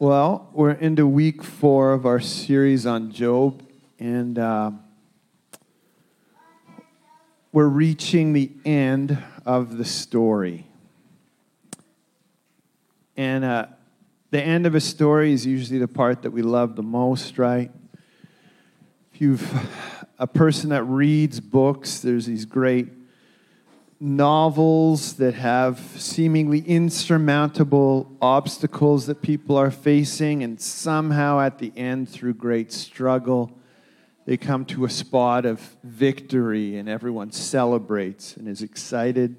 Well, we're into week four of our series on Job, and uh, we're reaching the end of the story. And uh, the end of a story is usually the part that we love the most, right? If you've a person that reads books, there's these great novels that have seemingly insurmountable obstacles that people are facing, and somehow at the end, through great struggle, they come to a spot of victory and everyone celebrates and is excited.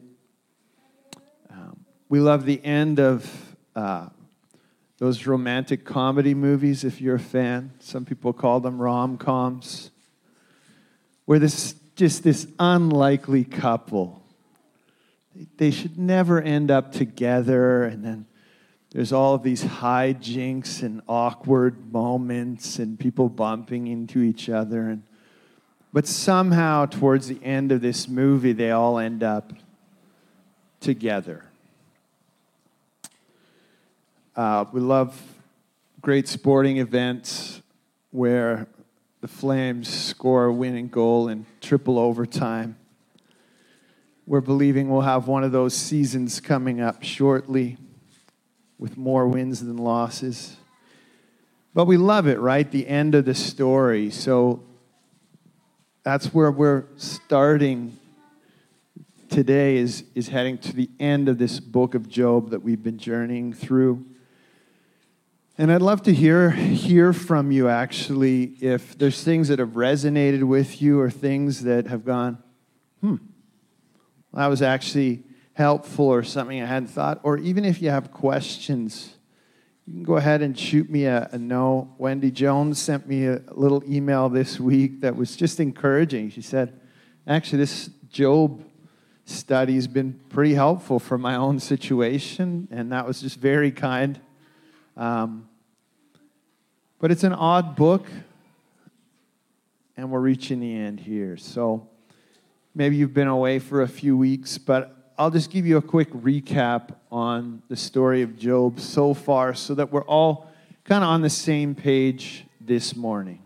Um, we love the end of uh, those romantic comedy movies, if you're a fan. Some people call them rom coms, where this just this unlikely couple they should never end up together. And then there's all of these hijinks and awkward moments and people bumping into each other. And, but somehow, towards the end of this movie, they all end up together. Uh, we love great sporting events where the Flames score a winning goal in triple overtime. We're believing we'll have one of those seasons coming up shortly with more wins than losses. But we love it, right? The end of the story. So that's where we're starting today is, is heading to the end of this book of Job that we've been journeying through. And I'd love to hear, hear from you actually if there's things that have resonated with you or things that have gone, hmm, that was actually helpful or something I hadn't thought. Or even if you have questions, you can go ahead and shoot me a, a note. Wendy Jones sent me a little email this week that was just encouraging. She said, actually, this Job study has been pretty helpful for my own situation, and that was just very kind. Um, but it's an odd book, and we're reaching the end here. So, Maybe you've been away for a few weeks, but I'll just give you a quick recap on the story of Job so far so that we're all kind of on the same page this morning.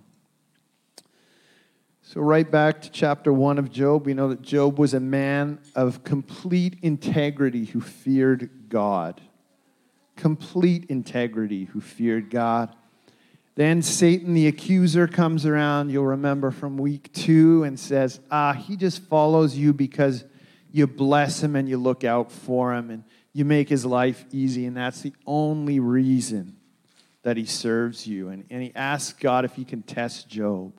So, right back to chapter 1 of Job, we know that Job was a man of complete integrity who feared God. Complete integrity who feared God. Then Satan, the accuser, comes around, you'll remember from week two, and says, Ah, he just follows you because you bless him and you look out for him and you make his life easy, and that's the only reason that he serves you. And, and he asks God if he can test Job.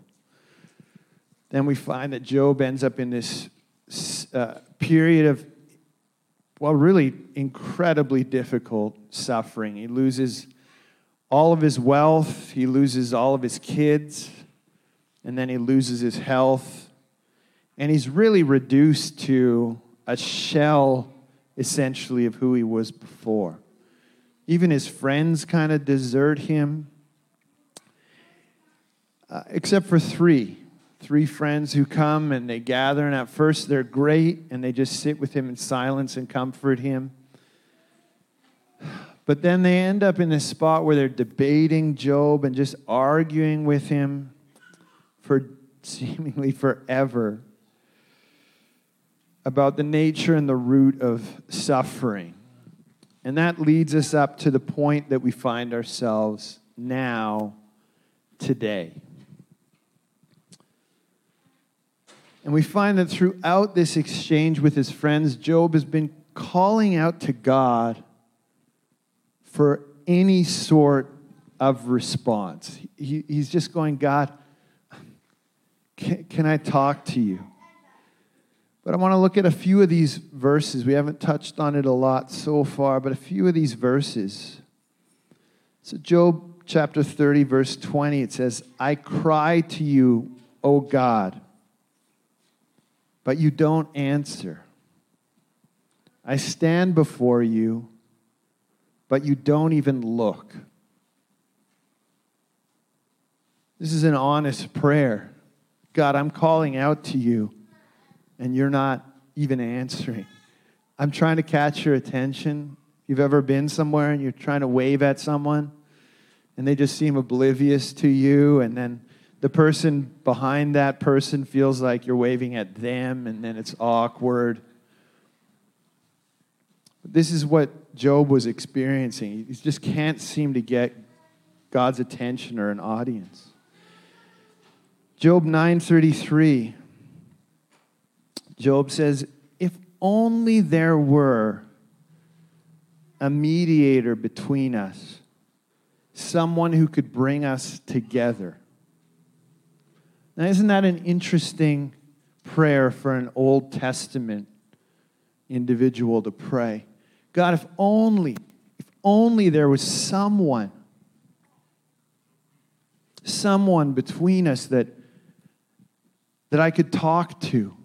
Then we find that Job ends up in this uh, period of, well, really incredibly difficult suffering. He loses all of his wealth, he loses all of his kids, and then he loses his health. And he's really reduced to a shell, essentially, of who he was before. Even his friends kind of desert him, uh, except for three. Three friends who come and they gather, and at first they're great, and they just sit with him in silence and comfort him. But then they end up in this spot where they're debating Job and just arguing with him for seemingly forever about the nature and the root of suffering. And that leads us up to the point that we find ourselves now, today. And we find that throughout this exchange with his friends, Job has been calling out to God for any sort of response. He, he's just going, God, can, can I talk to you? But I want to look at a few of these verses. We haven't touched on it a lot so far, but a few of these verses. So, Job chapter 30, verse 20, it says, I cry to you, O God, but you don't answer. I stand before you but you don't even look. This is an honest prayer. God, I'm calling out to you, and you're not even answering. I'm trying to catch your attention. If you've ever been somewhere and you're trying to wave at someone, and they just seem oblivious to you, and then the person behind that person feels like you're waving at them, and then it's awkward. This is what Job was experiencing. He just can't seem to get God's attention or an audience. Job 9:33 Job says, "If only there were a mediator between us, someone who could bring us together." Now, isn't that an interesting prayer for an Old Testament individual to pray? God, if only, if only there was someone, someone between us that, that I could talk to.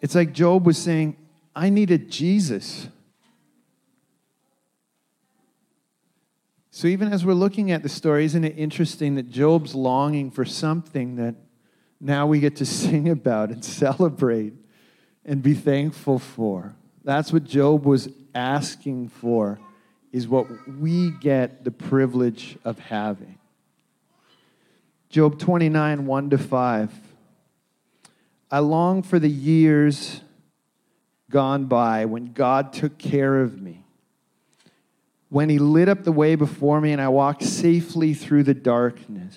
It's like Job was saying, I needed Jesus. So, even as we're looking at the story, isn't it interesting that Job's longing for something that now we get to sing about and celebrate and be thankful for? That's what Job was asking for, is what we get the privilege of having. Job 29, 1 to 5. I long for the years gone by when God took care of me when he lit up the way before me and I walked safely through the darkness.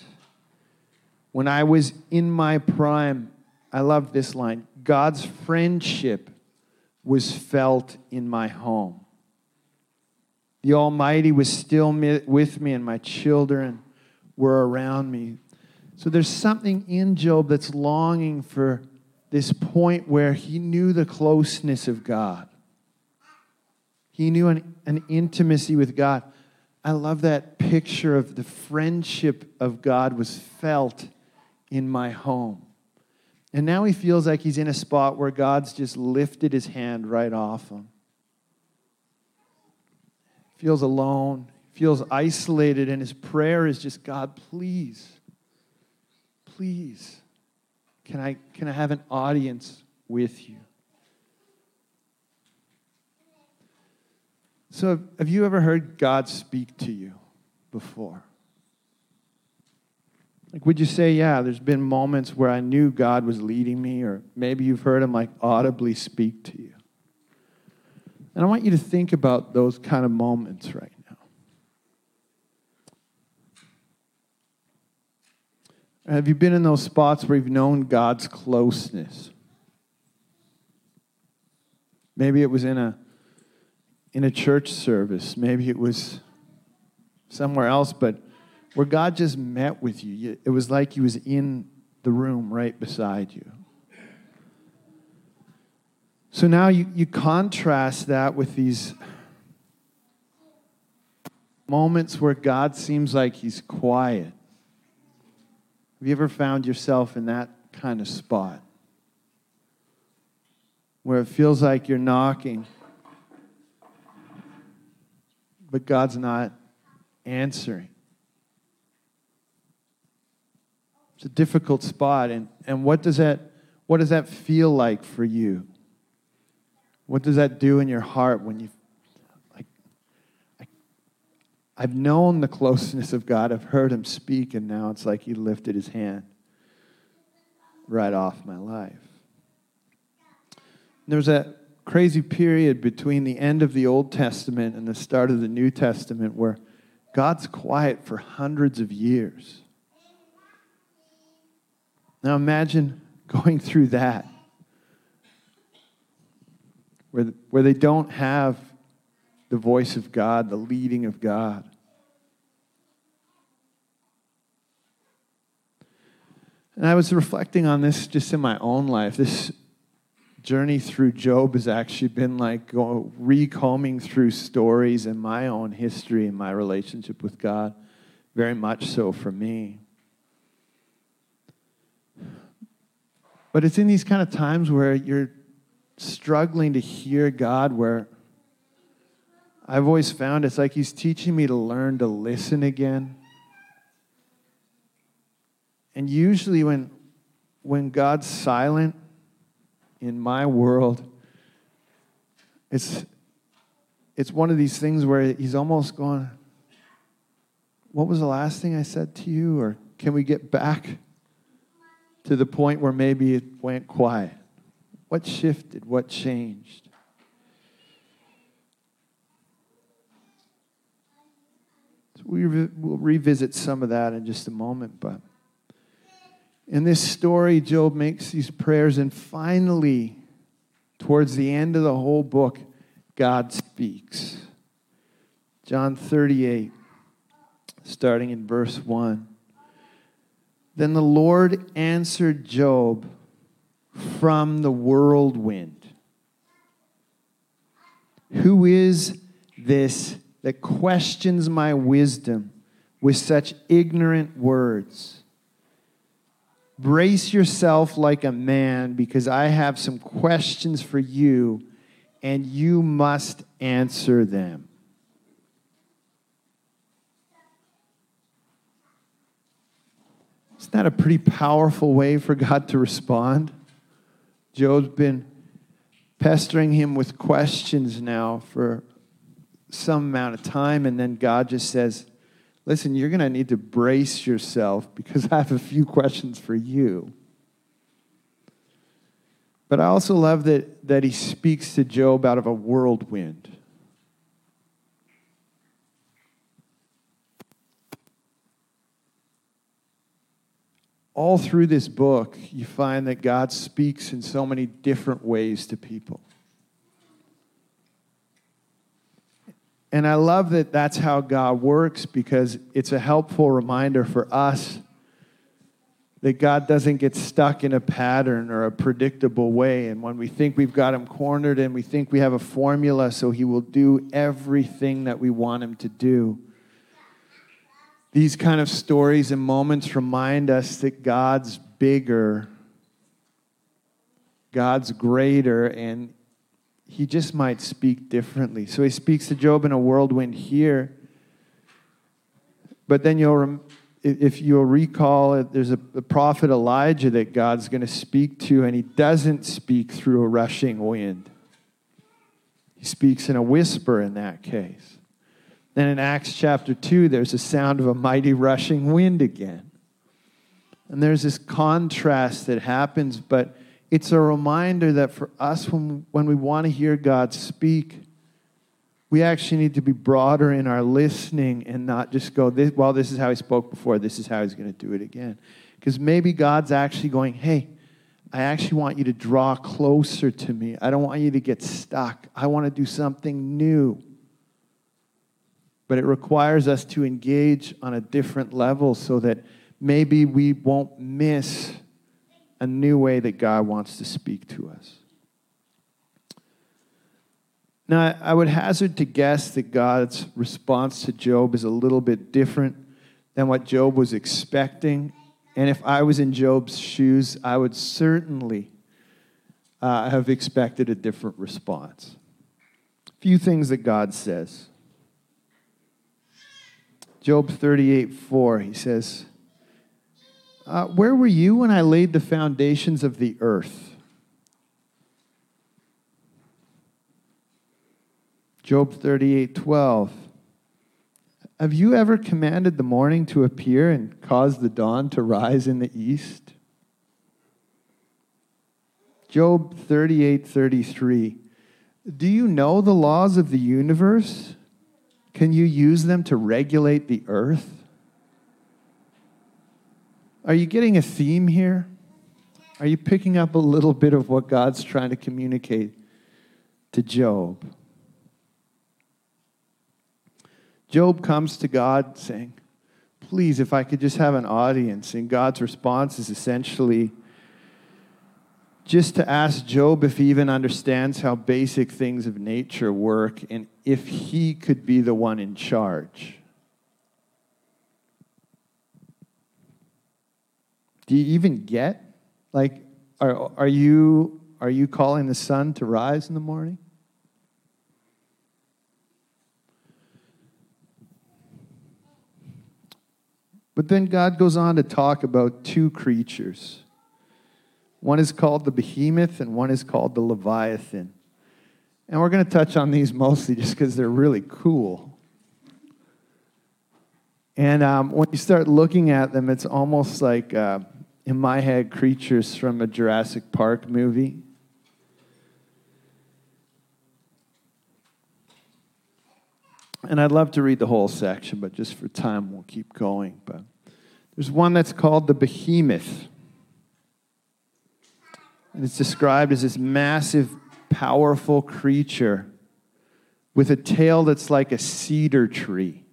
When I was in my prime, I love this line God's friendship was felt in my home. The Almighty was still with me, and my children were around me. So there's something in Job that's longing for this point where he knew the closeness of God. He knew an, an intimacy with God. I love that picture of the friendship of God was felt in my home. And now he feels like he's in a spot where God's just lifted his hand right off him. Feels alone, feels isolated, and his prayer is just God, please, please, can I, can I have an audience with you? So, have you ever heard God speak to you before? Like, would you say, yeah, there's been moments where I knew God was leading me, or maybe you've heard Him like audibly speak to you? And I want you to think about those kind of moments right now. Have you been in those spots where you've known God's closeness? Maybe it was in a in a church service. Maybe it was somewhere else, but where God just met with you. It was like He was in the room right beside you. So now you, you contrast that with these moments where God seems like He's quiet. Have you ever found yourself in that kind of spot? Where it feels like you're knocking but God's not answering. It's a difficult spot. And, and what, does that, what does that feel like for you? What does that do in your heart when you, like, I, I've known the closeness of God, I've heard Him speak, and now it's like He lifted His hand right off my life. There's a crazy period between the end of the Old Testament and the start of the New Testament where God's quiet for hundreds of years. Now imagine going through that, where, where they don't have the voice of God, the leading of God. And I was reflecting on this just in my own life. This journey through Job has actually been like recombing through stories in my own history and my relationship with God, very much so for me. But it's in these kind of times where you're struggling to hear God, where I've always found it's like He's teaching me to learn to listen again. And usually, when, when God's silent, in my world, it's, it's one of these things where he's almost going, What was the last thing I said to you? Or can we get back to the point where maybe it went quiet? What shifted? What changed? So we re- we'll revisit some of that in just a moment, but in this story, Job makes these prayers, and finally, towards the end of the whole book, God speaks. Job 38, starting in verse 1. Then the Lord answered Job from the whirlwind. Who is this that questions my wisdom with such ignorant words? Brace yourself like a man, because I have some questions for you, and you must answer them. Isn't that a pretty powerful way for God to respond? Job's been pestering him with questions now for some amount of time, and then God just says, Listen, you're going to need to brace yourself because I have a few questions for you. But I also love that, that he speaks to Job out of a whirlwind. All through this book, you find that God speaks in so many different ways to people. And I love that that's how God works because it's a helpful reminder for us that God doesn't get stuck in a pattern or a predictable way. And when we think we've got him cornered and we think we have a formula so he will do everything that we want him to do, these kind of stories and moments remind us that God's bigger, God's greater, and he just might speak differently. So he speaks to Job in a whirlwind here. But then you'll, if you'll recall, there's a, a prophet Elijah that God's going to speak to, and he doesn't speak through a rushing wind. He speaks in a whisper in that case. Then in Acts chapter 2, there's a sound of a mighty rushing wind again. And there's this contrast that happens, but it's a reminder that for us, when, when we want to hear God speak, we actually need to be broader in our listening and not just go, this, well, this is how he spoke before, this is how he's going to do it again. Because maybe God's actually going, hey, I actually want you to draw closer to me. I don't want you to get stuck. I want to do something new. But it requires us to engage on a different level so that maybe we won't miss a new way that God wants to speak to us. Now, I would hazard to guess that God's response to Job is a little bit different than what Job was expecting. And if I was in Job's shoes, I would certainly uh, have expected a different response. A few things that God says. Job 38 4, he says, uh, where were you when I laid the foundations of the earth? Job 38 12. Have you ever commanded the morning to appear and caused the dawn to rise in the east? Job 38 33. Do you know the laws of the universe? Can you use them to regulate the earth? Are you getting a theme here? Are you picking up a little bit of what God's trying to communicate to Job? Job comes to God saying, Please, if I could just have an audience. And God's response is essentially just to ask Job if he even understands how basic things of nature work and if he could be the one in charge. Do you even get? Like, are, are, you, are you calling the sun to rise in the morning? But then God goes on to talk about two creatures. One is called the behemoth, and one is called the leviathan. And we're going to touch on these mostly just because they're really cool. And um, when you start looking at them, it's almost like, uh, in my head, creatures from a Jurassic Park movie. And I'd love to read the whole section, but just for time, we'll keep going. But there's one that's called the behemoth. And it's described as this massive, powerful creature with a tail that's like a cedar tree.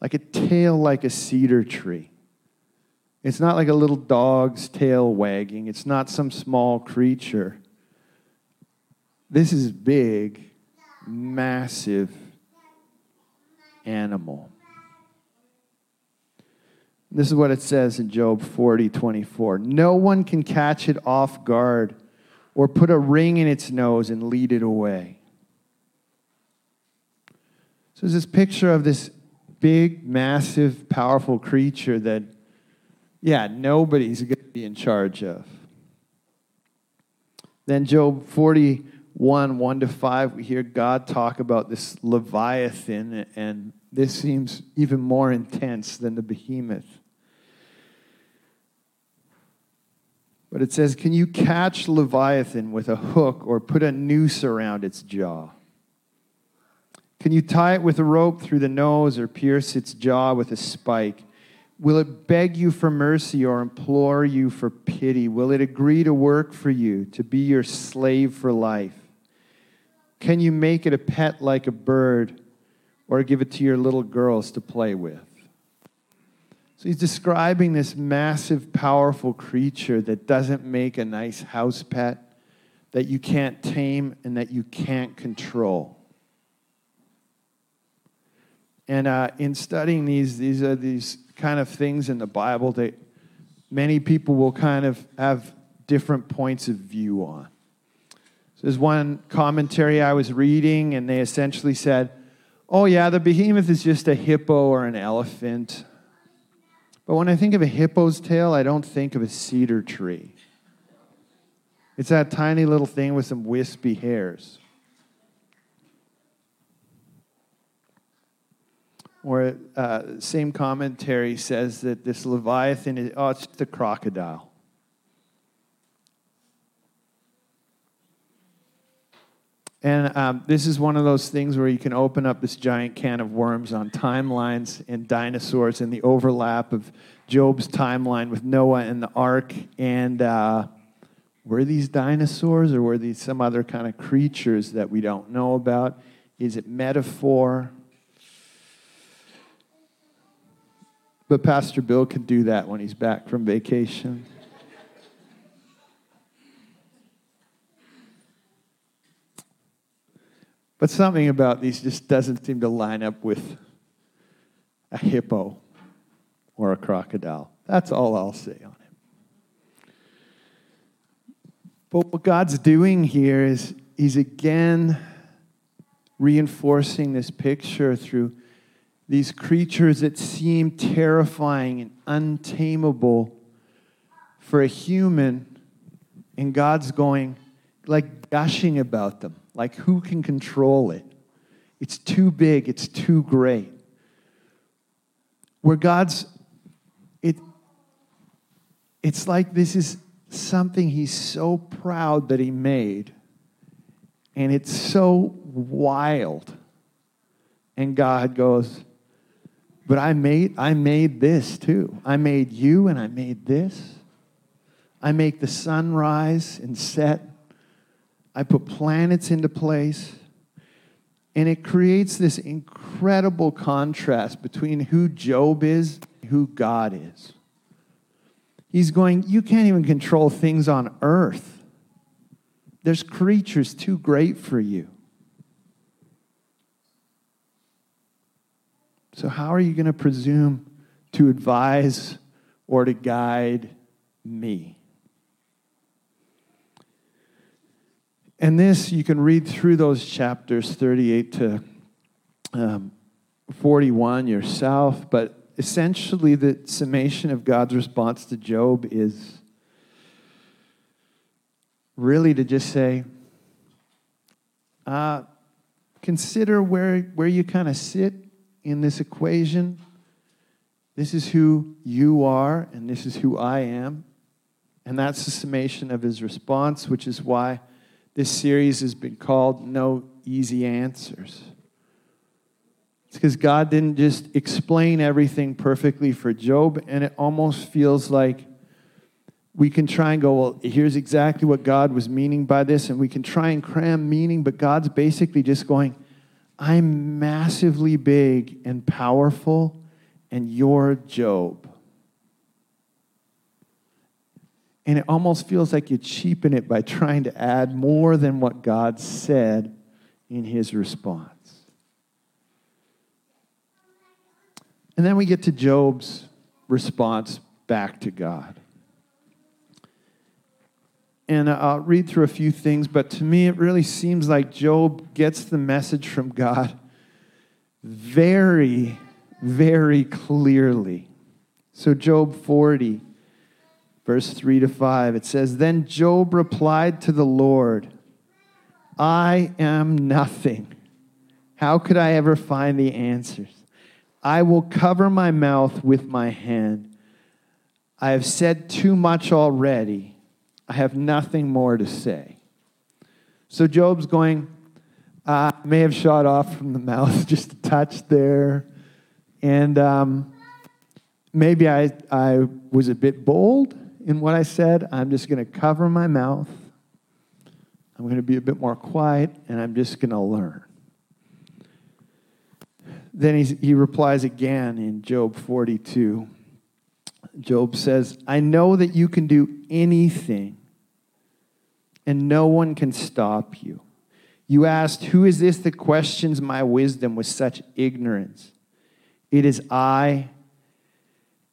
Like a tail like a cedar tree. It's not like a little dog's tail wagging, it's not some small creature. This is big massive animal. This is what it says in Job 40 24. No one can catch it off guard or put a ring in its nose and lead it away. So there's this picture of this big, massive, powerful creature that, yeah, nobody's going to be in charge of. Then Job 40 1 1 to 5, we hear God talk about this Leviathan, and this seems even more intense than the behemoth. But it says, Can you catch Leviathan with a hook or put a noose around its jaw? Can you tie it with a rope through the nose or pierce its jaw with a spike? Will it beg you for mercy or implore you for pity? Will it agree to work for you, to be your slave for life? Can you make it a pet like a bird or give it to your little girls to play with? So he's describing this massive, powerful creature that doesn't make a nice house pet, that you can't tame, and that you can't control. And uh, in studying these, these are these kind of things in the Bible that many people will kind of have different points of view on. There's one commentary I was reading, and they essentially said, Oh, yeah, the behemoth is just a hippo or an elephant. But when I think of a hippo's tail, I don't think of a cedar tree. It's that tiny little thing with some wispy hairs. Or uh, same commentary says that this leviathan is oh, it's the crocodile. And um, this is one of those things where you can open up this giant can of worms on timelines and dinosaurs and the overlap of Job's timeline with Noah and the ark. And uh, were these dinosaurs or were these some other kind of creatures that we don't know about? Is it metaphor? But Pastor Bill can do that when he's back from vacation. But something about these just doesn't seem to line up with a hippo or a crocodile. That's all I'll say on it. But what God's doing here is He's again reinforcing this picture through these creatures that seem terrifying and untamable for a human, and God's going, like gushing about them. Like, who can control it? It's too big, it's too great. Where God's, it, it's like this is something He's so proud that He made, and it's so wild. And God goes, but I made, I made this too. I made you and I made this. I make the sun rise and set I put planets into place. And it creates this incredible contrast between who Job is and who God is. He's going, You can't even control things on earth. There's creatures too great for you. So, how are you going to presume to advise or to guide me? And this, you can read through those chapters 38 to um, 41 yourself, but essentially, the summation of God's response to Job is really to just say, uh, consider where, where you kind of sit in this equation. This is who you are, and this is who I am. And that's the summation of his response, which is why this series has been called No Easy Answers. It's because God didn't just explain everything perfectly for Job, and it almost feels like we can try and go, well, here's exactly what God was meaning by this, and we can try and cram meaning, but God's basically just going, I'm massively big and powerful, and you're Job. And it almost feels like you cheapen it by trying to add more than what God said in his response. And then we get to Job's response back to God. And I'll read through a few things, but to me, it really seems like Job gets the message from God very, very clearly. So, Job 40, verse 3 to 5, it says Then Job replied to the Lord, I am nothing. How could I ever find the answers? I will cover my mouth with my hand. I have said too much already. I have nothing more to say. So Job's going, uh, may have shot off from the mouth just a touch there. And um, maybe I, I was a bit bold in what I said. I'm just going to cover my mouth. I'm going to be a bit more quiet, and I'm just going to learn. Then he replies again in Job 42. Job says, I know that you can do anything, and no one can stop you. You asked, Who is this that questions my wisdom with such ignorance? It is I.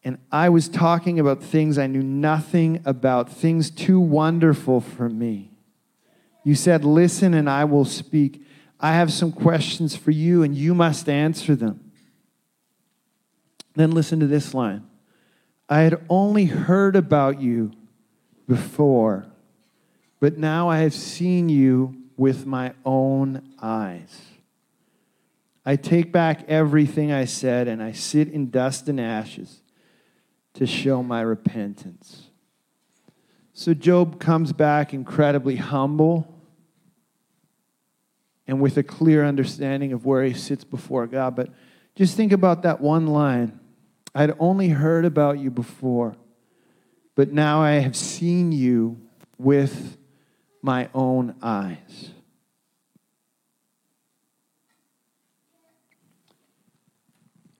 And I was talking about things I knew nothing about, things too wonderful for me. You said, Listen, and I will speak. I have some questions for you, and you must answer them. Then listen to this line I had only heard about you before, but now I have seen you with my own eyes. I take back everything I said, and I sit in dust and ashes to show my repentance. So Job comes back incredibly humble and with a clear understanding of where he sits before God. But just think about that one line I'd only heard about you before, but now I have seen you with my own eyes.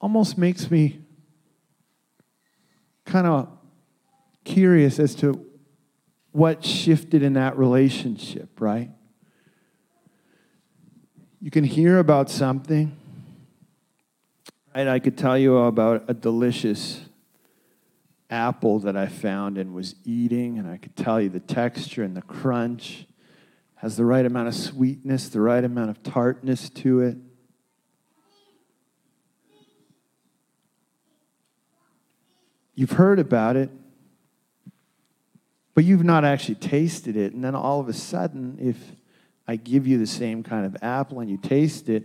Almost makes me kind of curious as to what shifted in that relationship, right? You can hear about something. Right? I could tell you about a delicious apple that I found and was eating, and I could tell you the texture and the crunch has the right amount of sweetness, the right amount of tartness to it. You've heard about it, but you've not actually tasted it. And then all of a sudden, if I give you the same kind of apple and you taste it,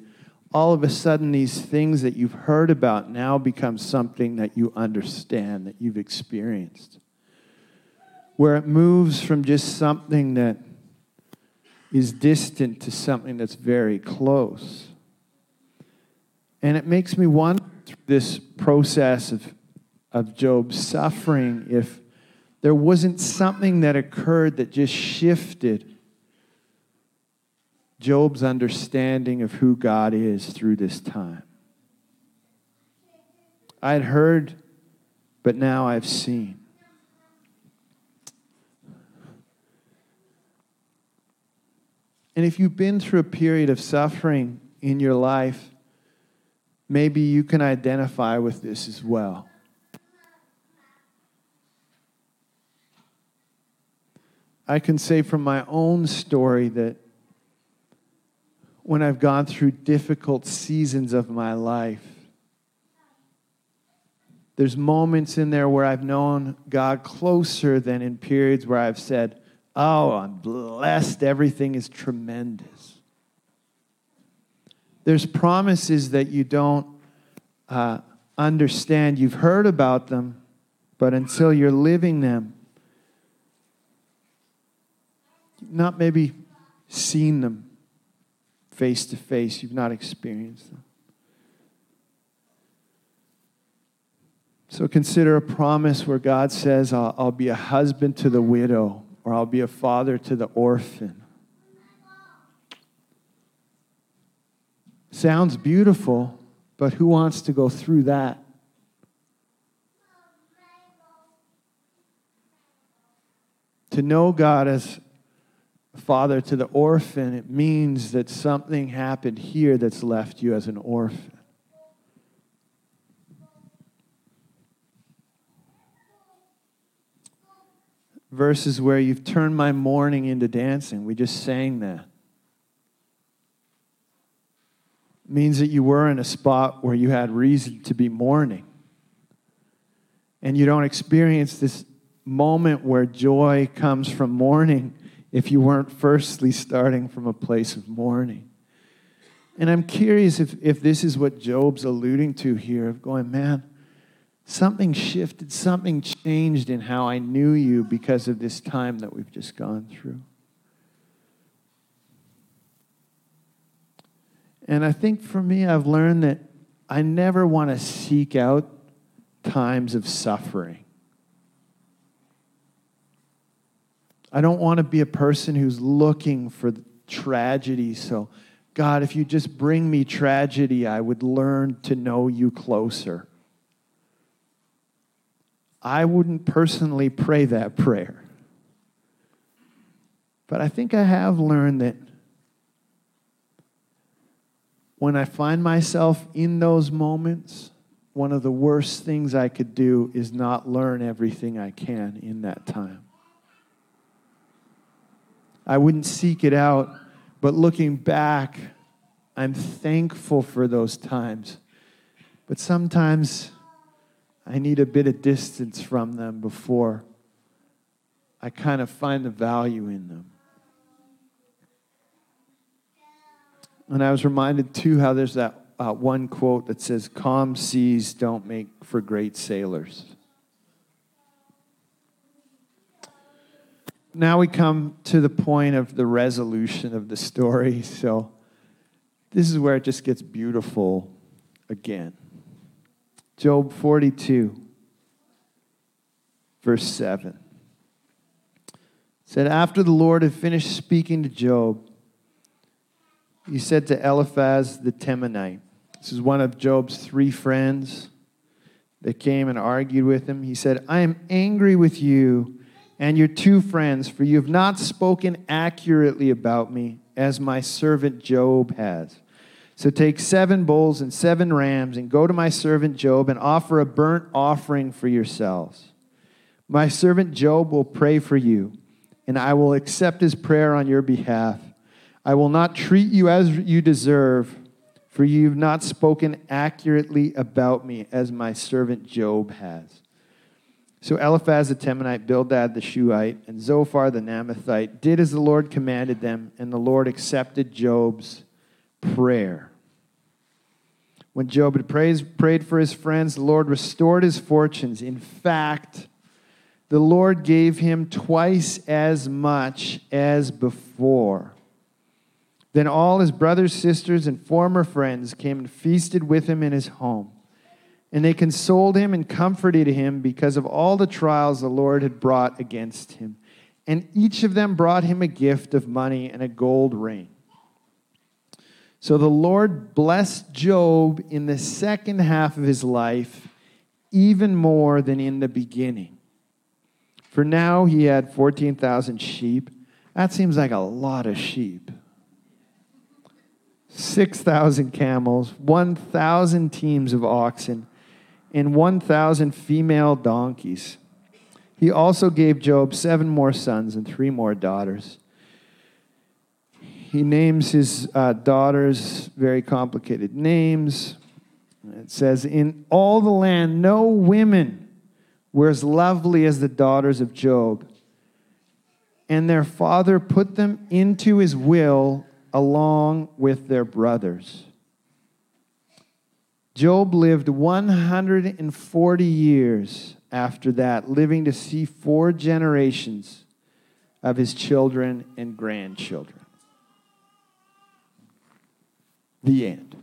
all of a sudden these things that you've heard about now become something that you understand, that you've experienced. Where it moves from just something that is distant to something that's very close. And it makes me wonder this process of, of Job's suffering if there wasn't something that occurred that just shifted Job's understanding of who God is through this time. I'd heard, but now I've seen. And if you've been through a period of suffering in your life, maybe you can identify with this as well. I can say from my own story that when I've gone through difficult seasons of my life. There's moments in there where I've known God closer than in periods where I've said, Oh, I'm blessed. Everything is tremendous. There's promises that you don't uh, understand. You've heard about them, but until you're living them, not maybe seen them face to face, you've not experienced them. So consider a promise where God says, I'll, I'll, be a husband to the widow, or I'll be a father to the orphan. Sounds beautiful, but who wants to go through that? To know God as father to the orphan, it means that something happened here that's left you as an orphan. Verses where you've turned my mourning into dancing. We just sang that. It means that you were in a spot where you had reason to be mourning. And you don't experience this moment where joy comes from mourning if you weren't firstly starting from a place of mourning. And I'm curious if, if this is what Job's alluding to here of going, man, something shifted, something changed in how I knew you because of this time that we've just gone through. And I think for me, I've learned that I never want to seek out times of suffering. I don't want to be a person who's looking for tragedy. So, God, if you just bring me tragedy, I would learn to know you closer. I wouldn't personally pray that prayer. But I think I have learned that when I find myself in those moments, one of the worst things I could do is not learn everything I can in that time. I wouldn't seek it out. But looking back, I'm thankful for those times. But sometimes I need a bit of distance from them before I kind of find the value in them. And I was reminded too how there's that uh, one quote that says, Calm seas don't make for great sailors. Now we come to the point of the resolution of the story. So this is where it just gets beautiful again. Job 42, verse 7. said, After the Lord had finished speaking to Job, he said to Eliphaz the Temanite, this is one of Job's three friends that came and argued with him. He said, I am angry with you and your two friends, for you have not spoken accurately about me, as my servant Job has. So take seven bulls and seven rams, and go to my servant Job and offer a burnt offering for yourselves. My servant Job will pray for you, and I will accept his prayer on your behalf. I will not treat you as you deserve, for you have not spoken accurately about me, as my servant Job has. So Eliphaz the Temanite, Bildad the Shuhite, and Zophar the Naamathite did as the Lord commanded them, and the Lord accepted Job's prayer. When Job had praised, prayed for his friends, the Lord restored his fortunes. In fact, the Lord gave him twice as much as before. Then all his brothers, sisters, and former friends came and feasted with him in his home. And they consoled him and comforted him because of all the trials the Lord had brought against him. And each of them brought him a gift of money and a gold ring. So the Lord blessed Job in the second half of his life even more than in the beginning. For now he had 14,000 sheep. That seems like a lot of sheep. 6,000 camels, 1,000 teams of oxen and 1,000 female donkeys. He also gave Job seven more sons and three more daughters. He names his uh, daughters very complicated names. It says, In all the land, no women were as lovely as the daughters of Job. And their father put them into his will along with their brothers. Job lived 140 years after that, living to see four generations of his children and grandchildren. The end.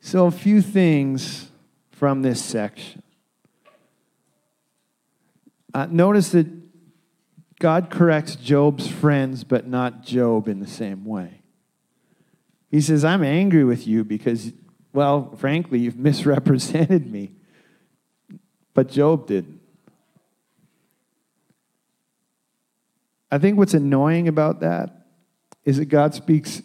So, a few things from this section. Uh, notice that God corrects Job's friends, but not Job in the same way. He says, I'm angry with you because, well, frankly, you've misrepresented me. But Job didn't. I think what's annoying about that is that God speaks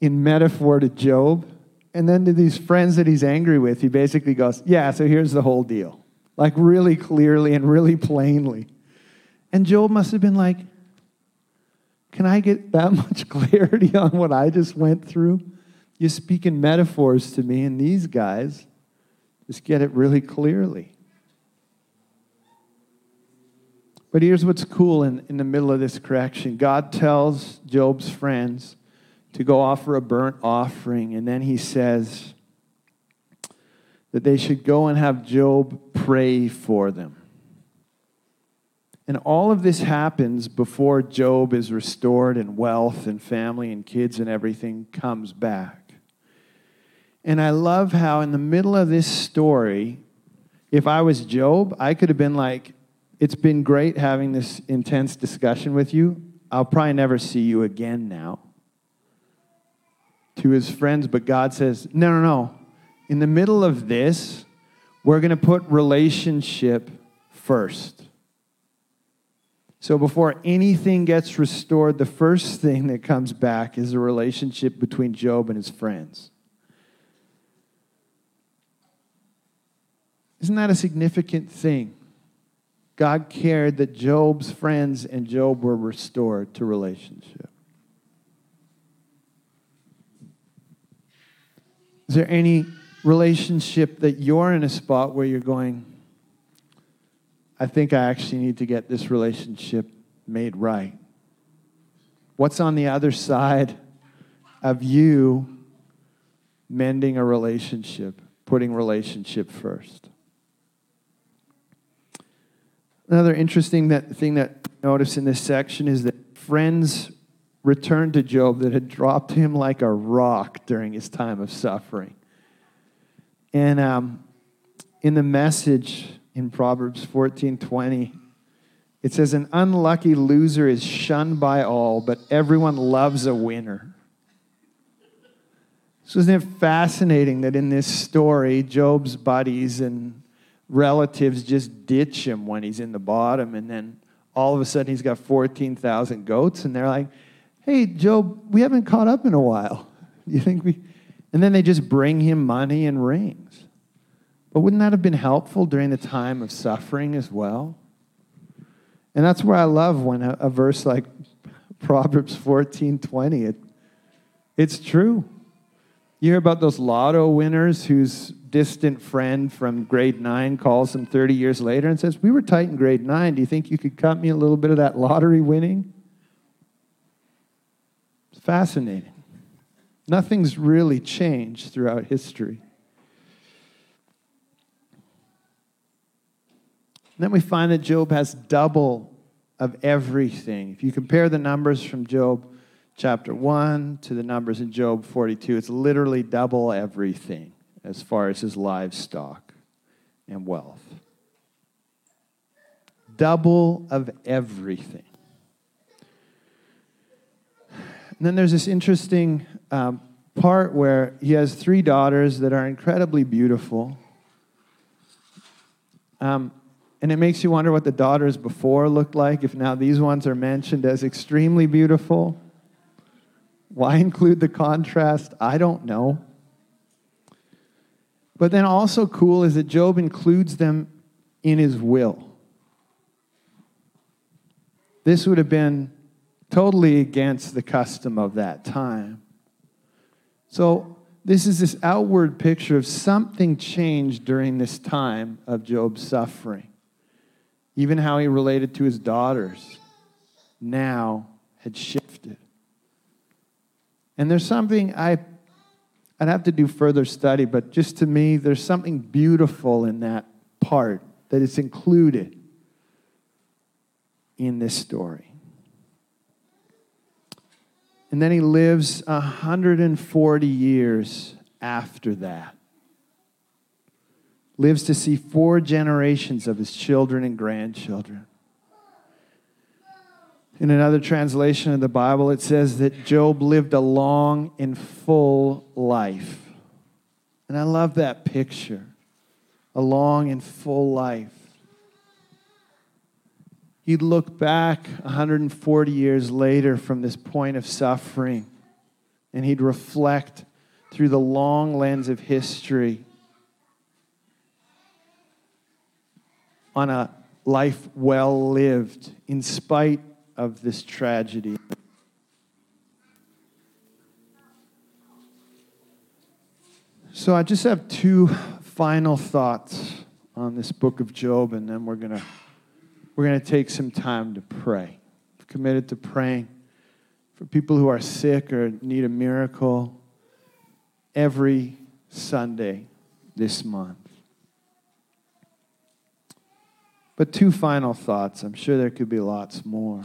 in metaphor to Job, and then to these friends that he's angry with, he basically goes, Yeah, so here's the whole deal. Like, really clearly and really plainly. And Job must have been like, can I get that much clarity on what I just went through? You speak in metaphors to me, and these guys just get it really clearly. But here's what's cool in, in the middle of this correction God tells Job's friends to go offer a burnt offering, and then he says that they should go and have Job pray for them. And all of this happens before Job is restored and wealth and family and kids and everything comes back. And I love how, in the middle of this story, if I was Job, I could have been like, It's been great having this intense discussion with you. I'll probably never see you again now. To his friends, but God says, No, no, no. In the middle of this, we're going to put relationship first. So before anything gets restored, the first thing that comes back is the relationship between Job and his friends. Isn't that a significant thing? God cared that Job's friends and Job were restored to relationship. Is there any relationship that you're in a spot where you're going, I think I actually need to get this relationship made right. What's on the other side of you mending a relationship, putting relationship first? Another interesting that, thing that I notice in this section is that friends returned to Job that had dropped him like a rock during his time of suffering. And um, in the message, in Proverbs 14:20. It says an unlucky loser is shunned by all, but everyone loves a winner. So isn't it fascinating that in this story, Job's buddies and relatives just ditch him when he's in the bottom, and then all of a sudden he's got 14,000 goats, and they're like, hey, Job, we haven't caught up in a while. You think we. And then they just bring him money and rings. But wouldn't that have been helpful during the time of suffering as well? And that's where I love when a, a verse like Proverbs 14 20, it, it's true. You hear about those lotto winners whose distant friend from grade nine calls them 30 years later and says, We were tight in grade nine. Do you think you could cut me a little bit of that lottery winning? It's fascinating. Nothing's really changed throughout history. Then we find that Job has double of everything. If you compare the numbers from Job chapter 1 to the numbers in Job 42, it's literally double everything as far as his livestock and wealth. Double of everything. And then there's this interesting um, part where he has three daughters that are incredibly beautiful. Um, and it makes you wonder what the daughters before looked like, if now these ones are mentioned as extremely beautiful. Why include the contrast? I don't know. But then also cool is that Job includes them in his will. This would have been totally against the custom of that time. So, this is this outward picture of something changed during this time of Job's suffering even how he related to his daughters, now had shifted. And there's something I I'd have to do further study, but just to me, there's something beautiful in that part that is included in this story. And then he lives 140 years after that. Lives to see four generations of his children and grandchildren. In another translation of the Bible, it says that Job lived a long and full life. And I love that picture a long and full life. He'd look back 140 years later from this point of suffering, and he'd reflect through the long lens of history on a life well lived in spite of this tragedy. So I just have two final thoughts on this book of Job, and then we're gonna we're gonna take some time to pray. We're committed to praying for people who are sick or need a miracle every Sunday this month. But two final thoughts. I'm sure there could be lots more.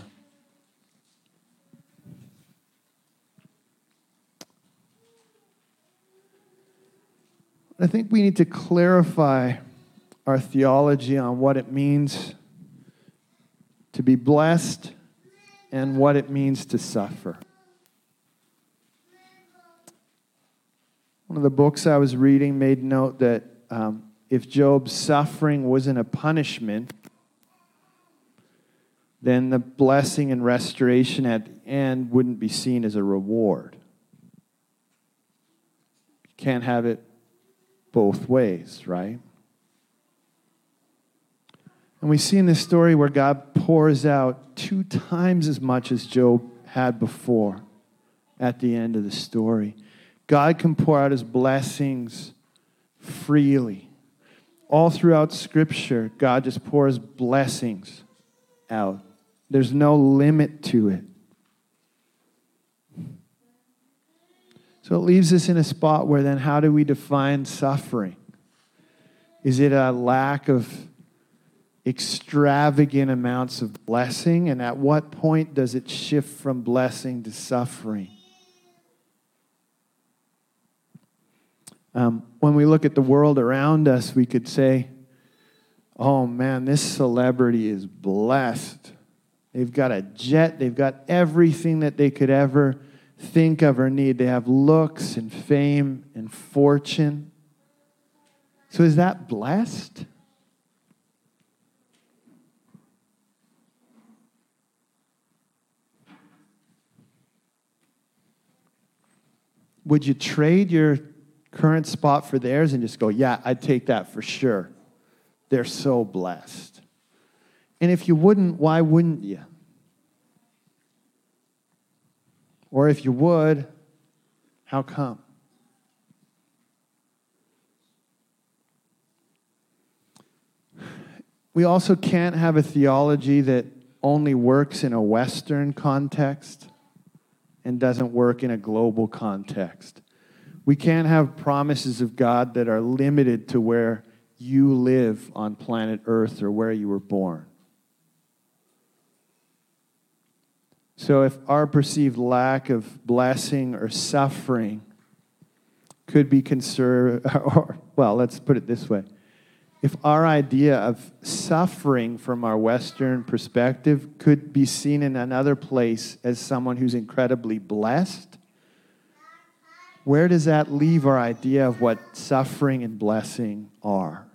I think we need to clarify our theology on what it means to be blessed and what it means to suffer. One of the books I was reading made note that um, if Job's suffering wasn't a punishment, then the blessing and restoration at the end wouldn't be seen as a reward. You can't have it both ways, right? And we see in this story where God pours out two times as much as Job had before at the end of the story. God can pour out his blessings freely. All throughout Scripture, God just pours blessings out. There's no limit to it. So it leaves us in a spot where then how do we define suffering? Is it a lack of extravagant amounts of blessing? And at what point does it shift from blessing to suffering? Um, when we look at the world around us, we could say, oh man, this celebrity is blessed. They've got a jet, they've got everything that they could ever think of or need. They have looks and fame and fortune. So is that blessed? Would you trade your current spot for theirs and just go, yeah, I'd take that for sure? They're so blessed. And if you wouldn't, why wouldn't you? Or if you would, how come? We also can't have a theology that only works in a Western context and doesn't work in a global context. We can't have promises of God that are limited to where you live on planet Earth or where you were born. So, if our perceived lack of blessing or suffering could be conserved, or, well, let's put it this way. If our idea of suffering from our Western perspective could be seen in another place as someone who's incredibly blessed, where does that leave our idea of what suffering and blessing are?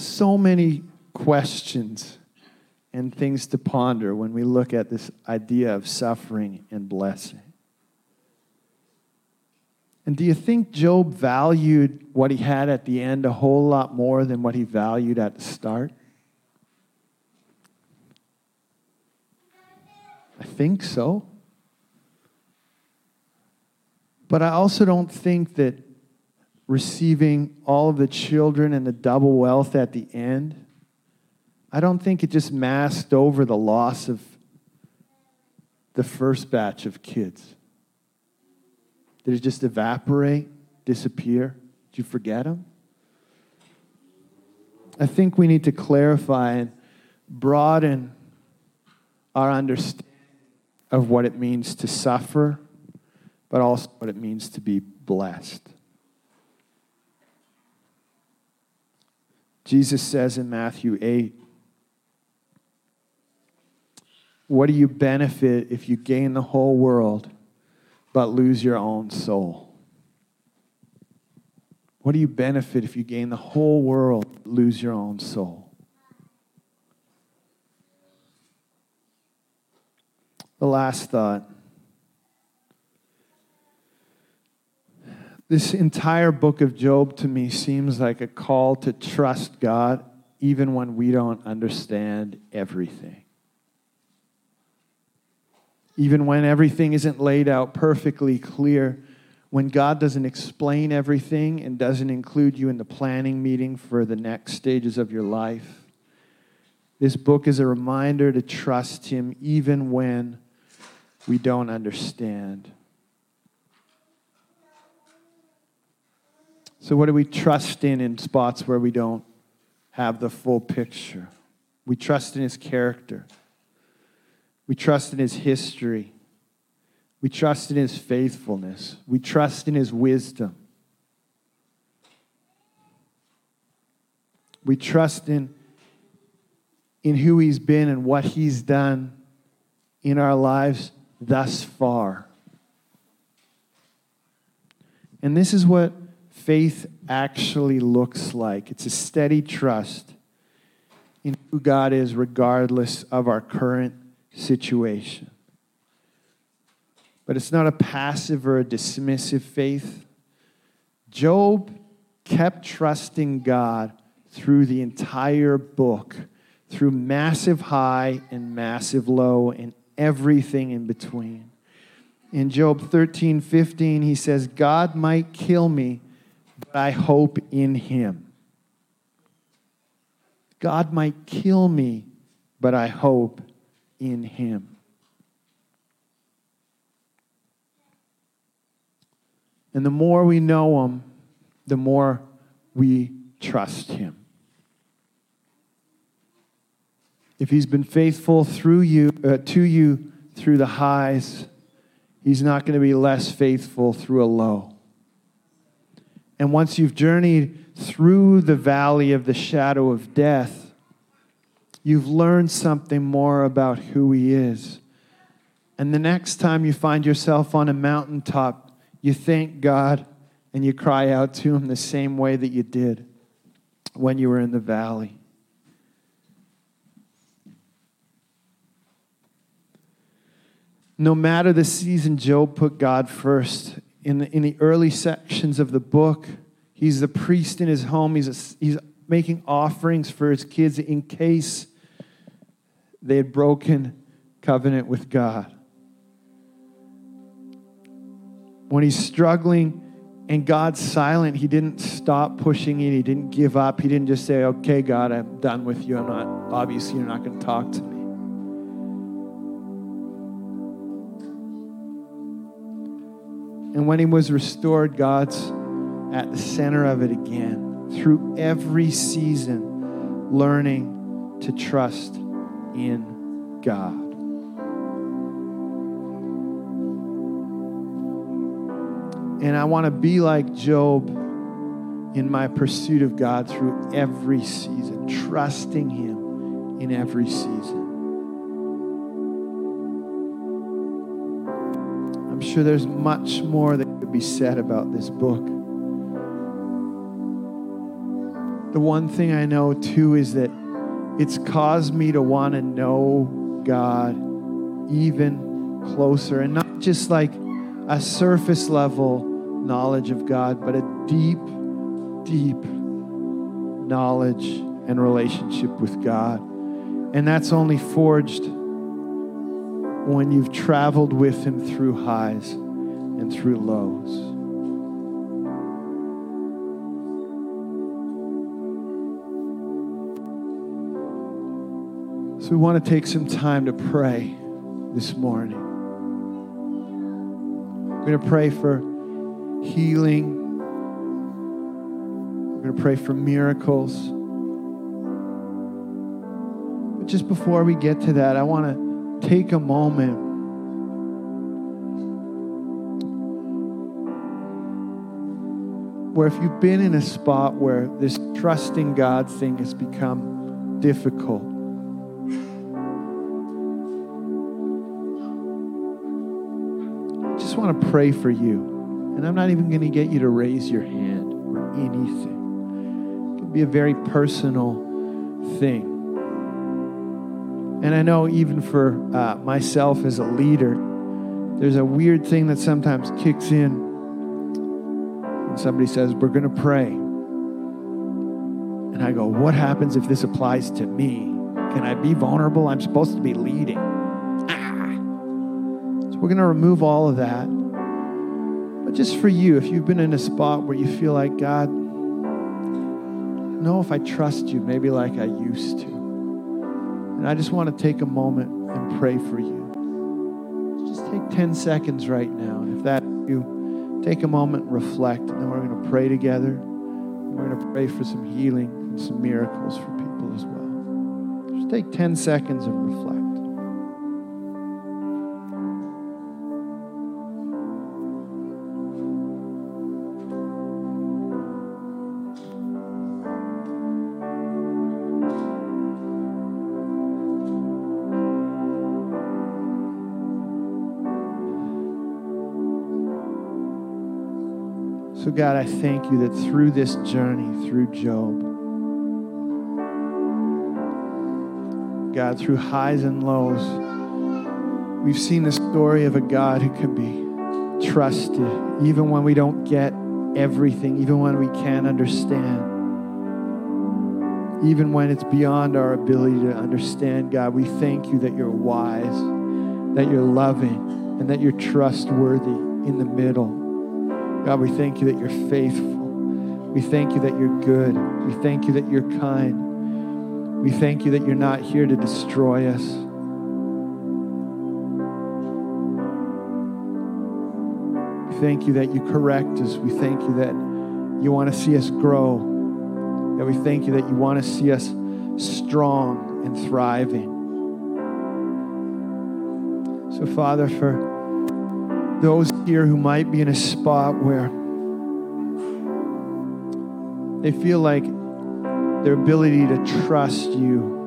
So many questions and things to ponder when we look at this idea of suffering and blessing. And do you think Job valued what he had at the end a whole lot more than what he valued at the start? I think so. But I also don't think that receiving all of the children and the double wealth at the end, I don't think it just masked over the loss of the first batch of kids? Did it just evaporate, disappear? Did you forget them? I think we need to clarify and broaden our understanding of what it means to suffer, but also what it means to be blessed. Jesus says in Matthew 8, What do you benefit if you gain the whole world but lose your own soul? What do you benefit if you gain the whole world, lose your own soul? The last thought. This entire book of Job to me seems like a call to trust God even when we don't understand everything. Even when everything isn't laid out perfectly clear, when God doesn't explain everything and doesn't include you in the planning meeting for the next stages of your life. This book is a reminder to trust Him even when we don't understand. So, what do we trust in in spots where we don't have the full picture? We trust in his character, we trust in his history, we trust in his faithfulness, we trust in his wisdom. We trust in, in who he's been and what he's done in our lives thus far. And this is what faith actually looks like it's a steady trust in who God is, regardless of our current situation. But it's not a passive or a dismissive faith. Job kept trusting God through the entire book, through massive high and massive low, and everything in between. In Job 13 15, he says, God might kill me but I hope in him. God might kill me, but I hope in him. And the more we know him, the more we trust him. If he's been faithful through you, uh, to you through the highs, he's not going to be less faithful through a low. And once you've journeyed through the valley of the shadow of death, you've learned something more about who He is. And the next time you find yourself on a mountaintop, you thank God and you cry out to Him the same way that you did when you were in the valley. No matter the season, Job put God first in the, in the early sections of the book. He's the priest in his home. He's, a, he's making offerings for his kids in case they had broken covenant with God. When he's struggling and God's silent, he didn't stop pushing it. He didn't give up. He didn't just say, Okay, God, I'm done with you. I'm not, obviously, you're not going to talk to me. And when he was restored, God's at the center of it again. Through every season, learning to trust in God. And I want to be like Job in my pursuit of God through every season, trusting Him in every season. Sure there's much more that could be said about this book. The one thing I know too is that it's caused me to want to know God even closer and not just like a surface level knowledge of God, but a deep, deep knowledge and relationship with God. And that's only forged when you've traveled with Him through highs and through lows. So we want to take some time to pray this morning. We're going to pray for healing. We're going to pray for miracles. But just before we get to that, I want to take a moment. Where, if you've been in a spot where this trusting God thing has become difficult, I just want to pray for you. And I'm not even going to get you to raise your hand or anything. It can be a very personal thing. And I know even for uh, myself as a leader, there's a weird thing that sometimes kicks in when somebody says, We're going to pray. And I go, What happens if this applies to me? Can I be vulnerable? I'm supposed to be leading. Ah. So we're going to remove all of that. But just for you, if you've been in a spot where you feel like, God, know if I trust you, maybe like I used to. And I just want to take a moment and pray for you. Just take 10 seconds right now. And if that you, take a moment reflect. And then we're going to pray together. We're going to pray for some healing and some miracles for people as well. Just take 10 seconds and reflect. God, I thank you that through this journey, through Job, God, through highs and lows, we've seen the story of a God who can be trusted, even when we don't get everything, even when we can't understand, even when it's beyond our ability to understand, God. We thank you that you're wise, that you're loving, and that you're trustworthy in the middle. God, we thank you that you're faithful. We thank you that you're good. We thank you that you're kind. We thank you that you're not here to destroy us. We thank you that you correct us. We thank you that you want to see us grow. God, we thank you that you want to see us strong and thriving. So, Father, for those here who might be in a spot where they feel like their ability to trust you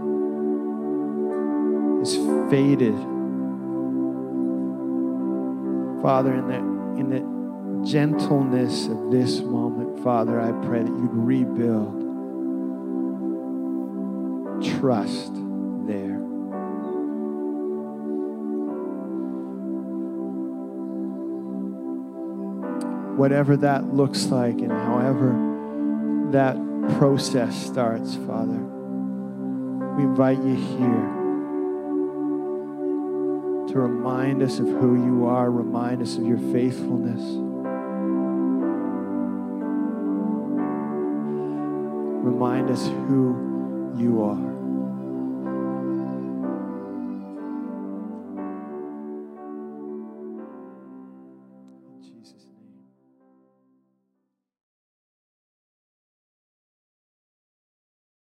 is faded. Father, in the, in the gentleness of this moment, Father, I pray that you'd rebuild trust whatever that looks like and however that process starts, Father. We invite you here to remind us of who you are, remind us of your faithfulness. Remind us who you are.